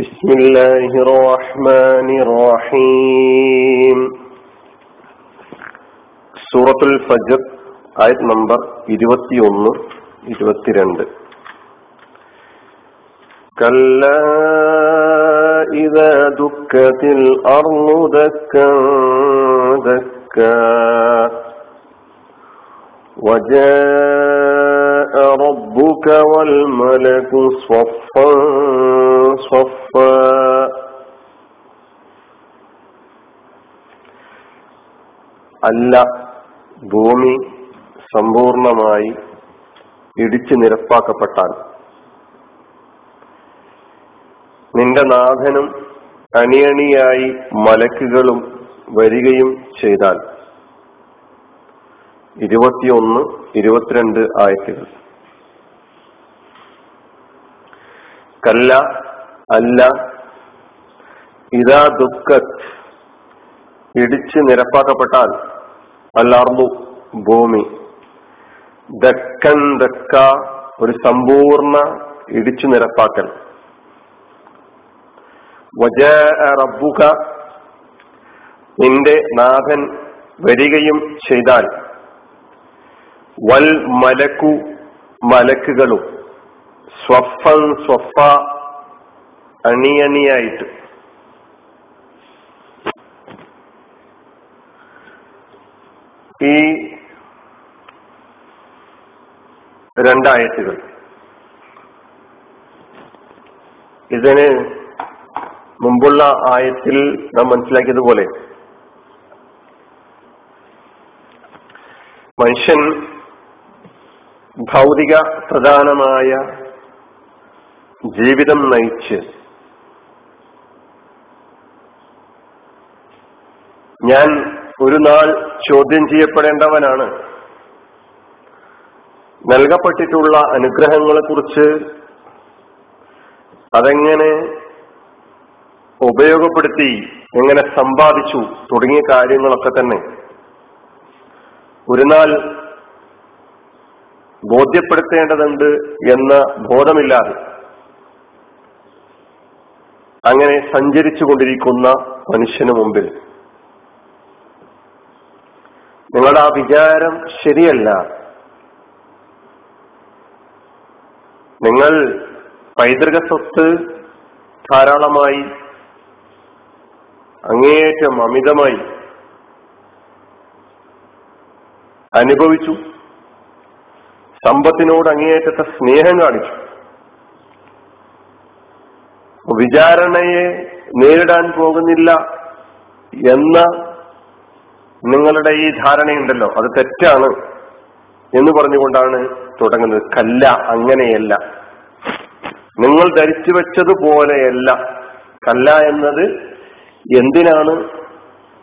بسم الله الرحمن الرحيم. سورة الفجر آية نمبر 21 22 كلا إذا دكت الأرض دكا دكا. وجاء ربك والملك صفا صفا. അല്ല ഭൂമി സമ്പൂർണമായി ഇടിച്ചു നിരപ്പാക്കപ്പെട്ടാൽ. നിന്റെ നാഥനും അണിയണിയായി മലക്കുകളും വരികയും ചെയ്താൽ. ഇരുപത്തിയൊന്ന് ഇരുപത്തിരണ്ട് ആയത്തുകൾ. കല്ല അല്ല ഇതാ ദുഃഖത്ത് ഇടിച്ച് നിരപ്പാക്കപ്പെട്ടാൽ അല്ലാർന്നു ഭൂമി. ദക്കൻ ദക്ക ഒരു സമ്പൂർണ ഇടിച്ചു നിരപ്പാക്കൽ. വജ റബ്ബുക നിന്റെ നാഥൻ വരികയും ചെയ്താൽ. വൽ മലക്കു മലക്കുകളും സ്വഫൻ സ്വഫ അണിയണിയായിട്ട്. ഈ രണ്ടായത്തുകൾ. ഇതിന് മുമ്പുള്ള ആയത്തിൽ നാം മനസ്സിലാക്കിയതുപോലെ മനുഷ്യൻ ഭൗതിക പ്രധാനമായ ജീവിതം നയിച്ച് ഞാൻ ഒരു നാൾ ചോദ്യം ചെയ്യപ്പെടേണ്ടവനാണ്. നൽകപ്പെട്ടിട്ടുള്ള അനുഗ്രഹങ്ങളെ കുറിച്ച് അതെങ്ങനെ ഉപയോഗപ്പെടുത്തി എങ്ങനെ സമ്പാദിച്ചു തുടങ്ങിയ കാര്യങ്ങളൊക്കെ തന്നെ. ഒരു നാൾ ബോധ്യപ്പെടുത്തേണ്ടതുണ്ട് എന്ന ബോധമില്ലാതെ അങ്ങനെ സഞ്ചരിച്ചു കൊണ്ടിരിക്കുന്ന മനുഷ്യന് മുമ്പിൽ. നിങ്ങളുടെ ആ വിചാരം ശരിയല്ല. നിങ്ങൾ പൈതൃക സ്വത്ത് ധാരാളമായി അങ്ങേയറ്റം അമിതമായി അനുഭവിച്ചു. സമ്പത്തിനോട് അങ്ങേയറ്റത്തെ സ്നേഹം കാണിച്ചു. വിചാരണയെ നേരിടാൻ പോകുന്നില്ല എന്ന നിങ്ങളുടെ ഈ ധാരണയുണ്ടല്ലോ അത് തെറ്റാണ് എന്ന് പറഞ്ഞുകൊണ്ടാണ് തുടങ്ങുന്നത്. കല്ല അങ്ങനെയല്ല. നിങ്ങൾ ധരിച്ചു വെച്ചതുപോലെയല്ല കല്ല എന്നത് എന്തിനാണ്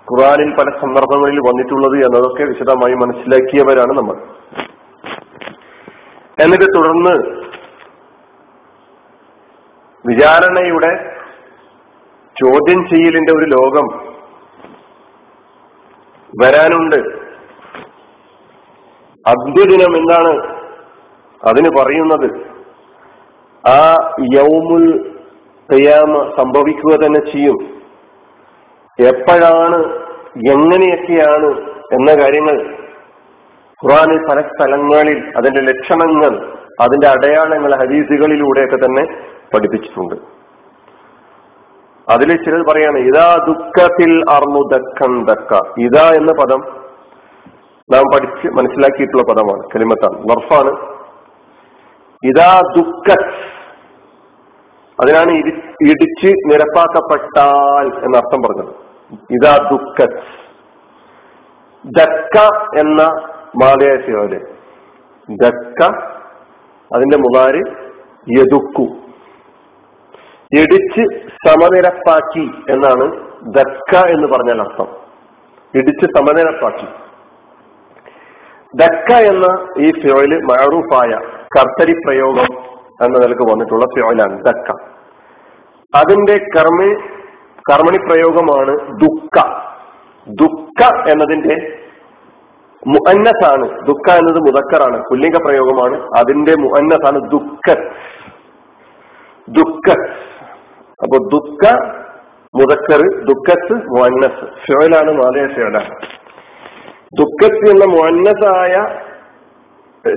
ഖുറാനിൽ പല സന്ദർഭങ്ങളിൽ വന്നിട്ടുള്ളത് എന്നതൊക്കെ വിശദമായി മനസ്സിലാക്കിയവരാണ് നമ്മൾ. എന്നിട്ട് തുടർന്ന് വിചാരണയുടെ ചോദ്യം ചെയ്യലിന്റെ ഒരു ലോകം വരാനുണ്ട്. അന്ത്യദിനം എന്നാണ് അതിന് പറയുന്നത്. ആ യൗമുൽ തയ്യാമ സംഭവിക്കുക തന്നെ ചെയ്യും. എപ്പോഴാണ് എങ്ങനെയൊക്കെയാണ് എന്ന കാര്യങ്ങൾ ഖുറാനിൽ പല സ്ഥലങ്ങളിൽ അതിന്റെ ലക്ഷണങ്ങൾ അതിന്റെ അടയാളങ്ങൾ ഹദീസുകളിലൂടെയൊക്കെ തന്നെ പഠിപ്പിച്ചിട്ടുണ്ട്. അതിൽ ചിലർ പറയാണ് ഇതാ ദുഃഖത്തിൽ അർന്നു ദക്കൻ ദക്ക. ഇതാ എന്ന പദം നാം പഠിച്ച് മനസ്സിലാക്കിയിട്ടുള്ള പദമാണ് കലിമത്താണ് വർഫാണ്. ഇതാ ദുഃഖ അതിനാണ് ഇടിച്ച് നിരപ്പാക്കപ്പെട്ടാൽ എന്നർത്ഥം പറഞ്ഞത്. ഇതാ ദുഃഖ ദക്ക എന്ന മാതയാശയോൽ ദക്ക അതിന്റെ മുതാര് യദുക്കു. ഇടിച്ച് സമനിരപ്പാക്കി എന്നാണ് ദക്ക എന്ന് പറഞ്ഞാൽ അർത്ഥം. ഇടിച്ച് സമനിരപ്പാക്കി. ദക്ക എന്ന ഈ ഫ്യോയിൽ മഴറൂഫായ കർത്തരി പ്രയോഗം എന്ന നിലയ്ക്ക് വന്നിട്ടുള്ള ഫ്യോയിലാണ് ദക്ക. അതിന്റെ കർമ്മി കർമ്മണി പ്രയോഗമാണ് ദുഃഖ ദുഃഖ എന്നതിന്റെ മുഅന്നസാണ് ദുഃഖ എന്നത് മുതക്കറാണ് പുല്ലിംഗ പ്രയോഗമാണ് അതിന്റെ മുഅന്നസാണ് ദുഃഖ ദുഃഖ അപ്പൊ ദുഃഖ മുതക്കർ ദുഃഖത്ത് മുന്നസ് ഫ്യോലാണ് മാതയ ഫിയോലാണ് ദുഃഖത്ത് എന്ന മുന്നസായ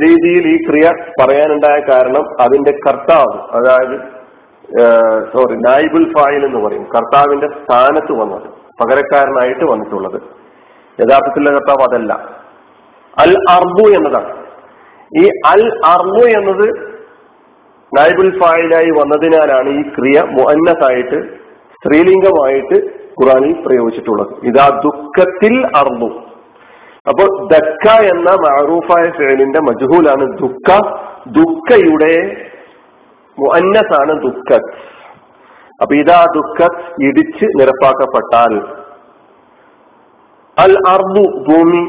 രീതിയിൽ ഈ ക്രിയ പറയാനുണ്ടായ കാരണം അതിന്റെ കർത്താവ് അതായത് സോറി നായിബുൽ ഫായിൽ എന്ന് പറയും. കർത്താവിന്റെ സ്ഥാനത്ത് വന്നത് പകരക്കാരനായിട്ട് വന്നിട്ടുള്ളത്. യഥാർത്ഥത്തിലുള്ള കർത്താവ് അതല്ല. അൽ അർബു എന്നതാണ്. ഈ അൽ അർബു എന്നത് നായിബുൽ ഫായിലായി വന്നതിനാലാണ് ഈ ക്രിയ മുഅന്നസായിട്ട് സ്ത്രീലിംഗമായിട്ട് ഖുറാനിൽ പ്രയോഗിച്ചിട്ടുള്ളത്. ഇതാ ദുഃഖത്തിൽ അർന്നു. അപ്പോൾ ദക്ക എന്ന മാറൂഫായ ഫേലിന്റെ മജുഹൂലാണ് ദുഃഖ. ദുഃഖയുടെ മുഅന്നസാണ് ദുഃഖത്ത് അപ്പൊ ഇതാ ദുഃഖത്ത് ഇടിച്ച് നിരപ്പാക്കപ്പെട്ടാൽ അൽ അർബു ഭൂമി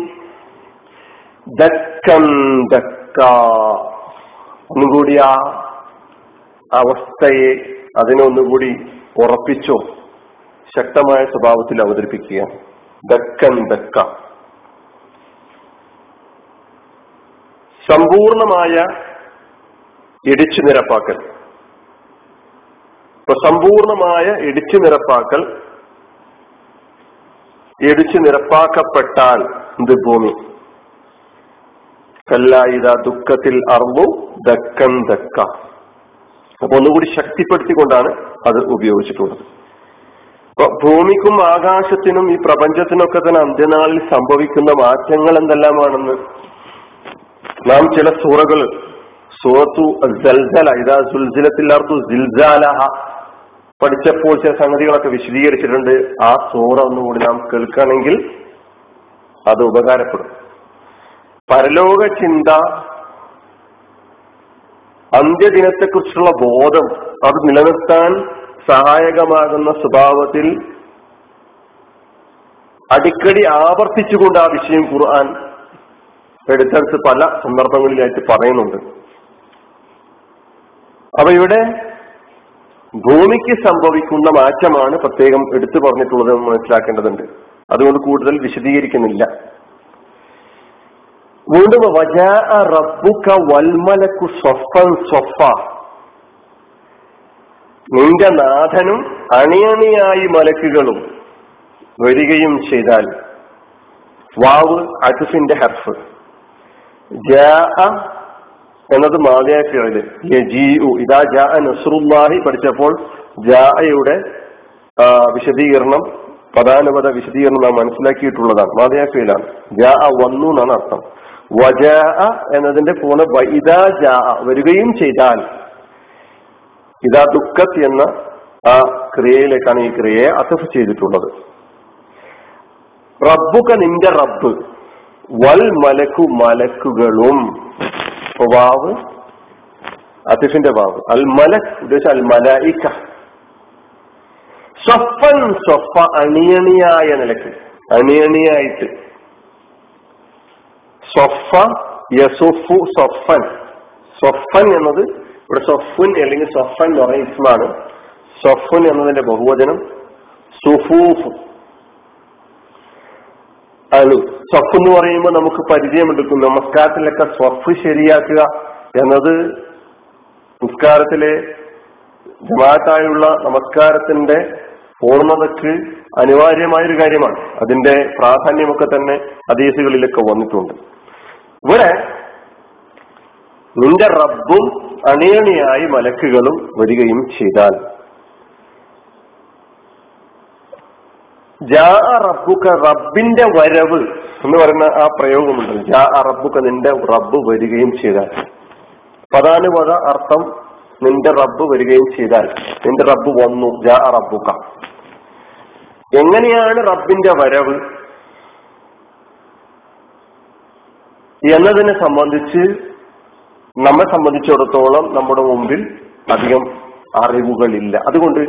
ദക്കം ദക്ക. ഒന്നുകൂടിയാ അവസ്ഥയെ അതിനൊന്നുകൂടി ഉറപ്പിച്ചോ ശക്തമായ സ്വഭാവത്തിൽ അവതരിപ്പിക്കുക. ദക്കൻ ദക്ക. സമ്പൂർണമായ ഇടിച്ചു നിരപ്പാക്കൽ. ഇപ്പൊ സമ്പൂർണമായ ഇടിച്ചു നിരപ്പാക്കൽ ഇടിച്ചു നിരപ്പാക്കപ്പെട്ടാൽ ഇത് ഭൂമി? കല്ലായിത ദുഃഖത്തിൽ അർവു ദക്കൻ ദക്ക. അപ്പൊ ഒന്നുകൂടി ശക്തിപ്പെടുത്തിക്കൊണ്ടാണ് അത് ഉപയോഗിച്ചിട്ടുള്ളത്. അപ്പൊ ഭൂമിക്കും ആകാശത്തിനും ഈ പ്രപഞ്ചത്തിനൊക്കെ തന്നെ അന്ത്യനാളിൽ സംഭവിക്കുന്ന മാറ്റങ്ങൾ എന്തെല്ലാമാണെന്ന് നാം ചില സൂറകൾ സൂറത്തു ജൽജല സുൽജിലത്തില്ലാർത്തു ജിൽജാലഹ പഠിച്ചപ്പോൾ ചില സംഗതികളൊക്കെ വിശദീകരിച്ചിട്ടുണ്ട്. ആ സൂറ ഒന്നുകൂടി നാം കേൾക്കുകയാണെങ്കിൽ അത് ഉപകാരപ്പെടും. പരലോക ചിന്ത അന്ത്യദിനത്തെക്കുറിച്ചുള്ള ബോധം അത് നിലനിർത്താൻ സഹായകമാകുന്ന സ്വഭാവത്തിൽ അടിക്കടി ആവർത്തിച്ചുകൊണ്ട് ആ വിഷയം ഖുർആൻ എടുത്തെടുത്ത് പല സന്ദർഭങ്ങളിലായിട്ട് പറയുന്നുണ്ട്. അപ്പൊ ഇവിടെ ഭൂമിക്ക് സംഭവിക്കുന്ന മാറ്റമാണ് പ്രത്യേകം എടുത്തു പറഞ്ഞിട്ടുള്ളത് മനസ്സിലാക്കേണ്ടതുണ്ട്. അതുകൊണ്ട് കൂടുതൽ വിശദീകരിക്കുന്നില്ല. വീണ്ടും റബ്ബുക വൽമലക്കു നിന്റെ നാഥനും അണിയണിയായി മലക്കുകളും വരികയും ചെയ്താൽ വാവ് അജുഫിന്റെ ഹർഫ്. എന്നത് മാതയായ പഠിച്ചപ്പോൾ ജായുടെ വിശദീകരണം പദാനുപത വിശദീകരണം നാം മനസ്സിലാക്കിയിട്ടുള്ളതാണ്. മാതയായ ഫിയലാണ് ജാ വന്നു എന്നാണ് അർത്ഥം. വജ എന്നതിന്റെ പൂണ് ജാ വരികയും ചെയ്താൽ ഇതാ ദുഃഖത്ത് എന്ന ആ ക്രിയയിലേക്കാണ് ഈ ക്രിയയെ അസഫ് ചെയ്തിട്ടുള്ളത്. റബ്ബുക നിന്റെ റബ്ബ് വൽ മലക്കു മലക്കുകളും. വാവ് അസിഫിന്റെ വാവ്. അൽ മലക് ഉദ്ദേശിച്ച അൽ മലായിക്ക സ്വഫൻ സ്വഫ അണിയണിയായ നിലയ്ക്ക് അണിയണിയായിട്ട്. സ്വഫ യസുഫു സൊഫൻ. സൊഫൻ എന്നത് ഇവിടെ സൊഫുൻ അല്ലെങ്കിൽ സൊഫൻ എന്ന് പറയുന്ന ഇസ്മാണ്. സൊഫുൻ എന്നതിന്റെ ബഹുവചനം സുഫൂഫ്. ആണ് സ്വഫ് എന്ന് പറയുമ്പോൾ നമുക്ക് പരിചയമെടുക്കും നമസ്കാരത്തിലൊക്കെ സ്വഫ് ശരിയാക്കുക എന്നത് നിസ്കാരത്തിലെ ജമാഅത്തായുള്ള നമസ്കാരത്തിന്റെ പൂർണതയ്ക്ക് അനിവാര്യമായൊരു കാര്യമാണ്. അതിന്റെ പ്രാധാന്യമൊക്കെ തന്നെ ഹദീസുകളിലൊക്കെ വന്നിട്ടുണ്ട്. ഇവിടെ നിന്റെ റബ്ബും അണിയണിയായി മലക്കുകളും വരികയും ചെയ്താൽ ജാ റബ്ബുക്ക റബ്ബിന്റെ വരവ് എന്ന് പറയുന്ന ആ പ്രയോഗമുണ്ട്. ജാ റബ്ബുക്ക നിന്റെ റബ്ബ് വരികയും ചെയ്താൽ. പദാനുപത അർത്ഥം നിന്റെ റബ്ബ് വരികയും ചെയ്താൽ നിന്റെ റബ്ബ് വന്നു ജാ റബ്ബുക്ക എങ്ങനെയാണ് റബ്ബിന്റെ വരവ് എന്നതിനെ സംബന്ധിച്ച് നമ്മെ സംബന്ധിച്ചിടത്തോളം നമ്മുടെ മുമ്പിൽ അധികം അറിവുകളില്ല. അതുകൊണ്ട്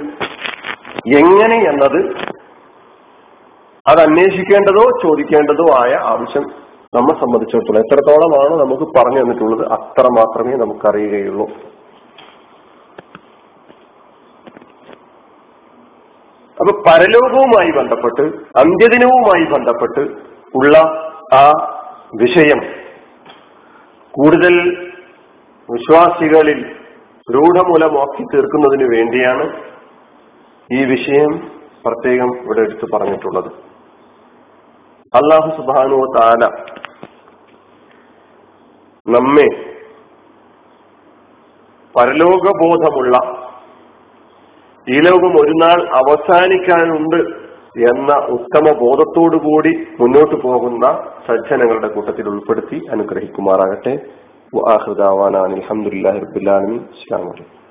എങ്ങനെ എന്നത് അത് അന്വേഷിക്കേണ്ടതോ ചോദിക്കേണ്ടതോ ആയ ആവശ്യം നമ്മെ സംബന്ധിച്ചിടത്തോളം എത്രത്തോളമാണ് നമുക്ക് പറഞ്ഞു തന്നിട്ടുള്ളത് അത്ര മാത്രമേ നമുക്കറിയുകയുള്ളൂ. അപ്പൊ പരലോകവുമായി ബന്ധപ്പെട്ട് അന്ത്യദിനവുമായി ബന്ധപ്പെട്ട് ഉള്ള ആ വിഷയം കൂടുതൽ വിശ്വാസികളിൽ രൂഢമൂലമാക്കി തീർക്കുന്നതിന് വേണ്ടിയാണ് ഈ വിഷയം പ്രത്യേകം ഇവിടെ എടുത്തു പറഞ്ഞിട്ടുള്ളത്. അള്ളാഹു സുബാനു താല നമ്മെ പരലോകബോധമുള്ള ഈ ലോകം ഒരു നാൾ അവസാനിക്കാനുണ്ട് എന്ന ഉത്തമ ബോധത്തോടുകൂടി മുന്നോട്ട് പോകുന്ന സജ്ജനങ്ങളുടെ കൂട്ടത്തിൽ ഉൾപ്പെടുത്തി അനുഗ്രഹിക്കുമാറാകട്ടെ. അലഹമുല്ലാ റബുല്ലാലമി ഇസ്ലാം വലൈക്കും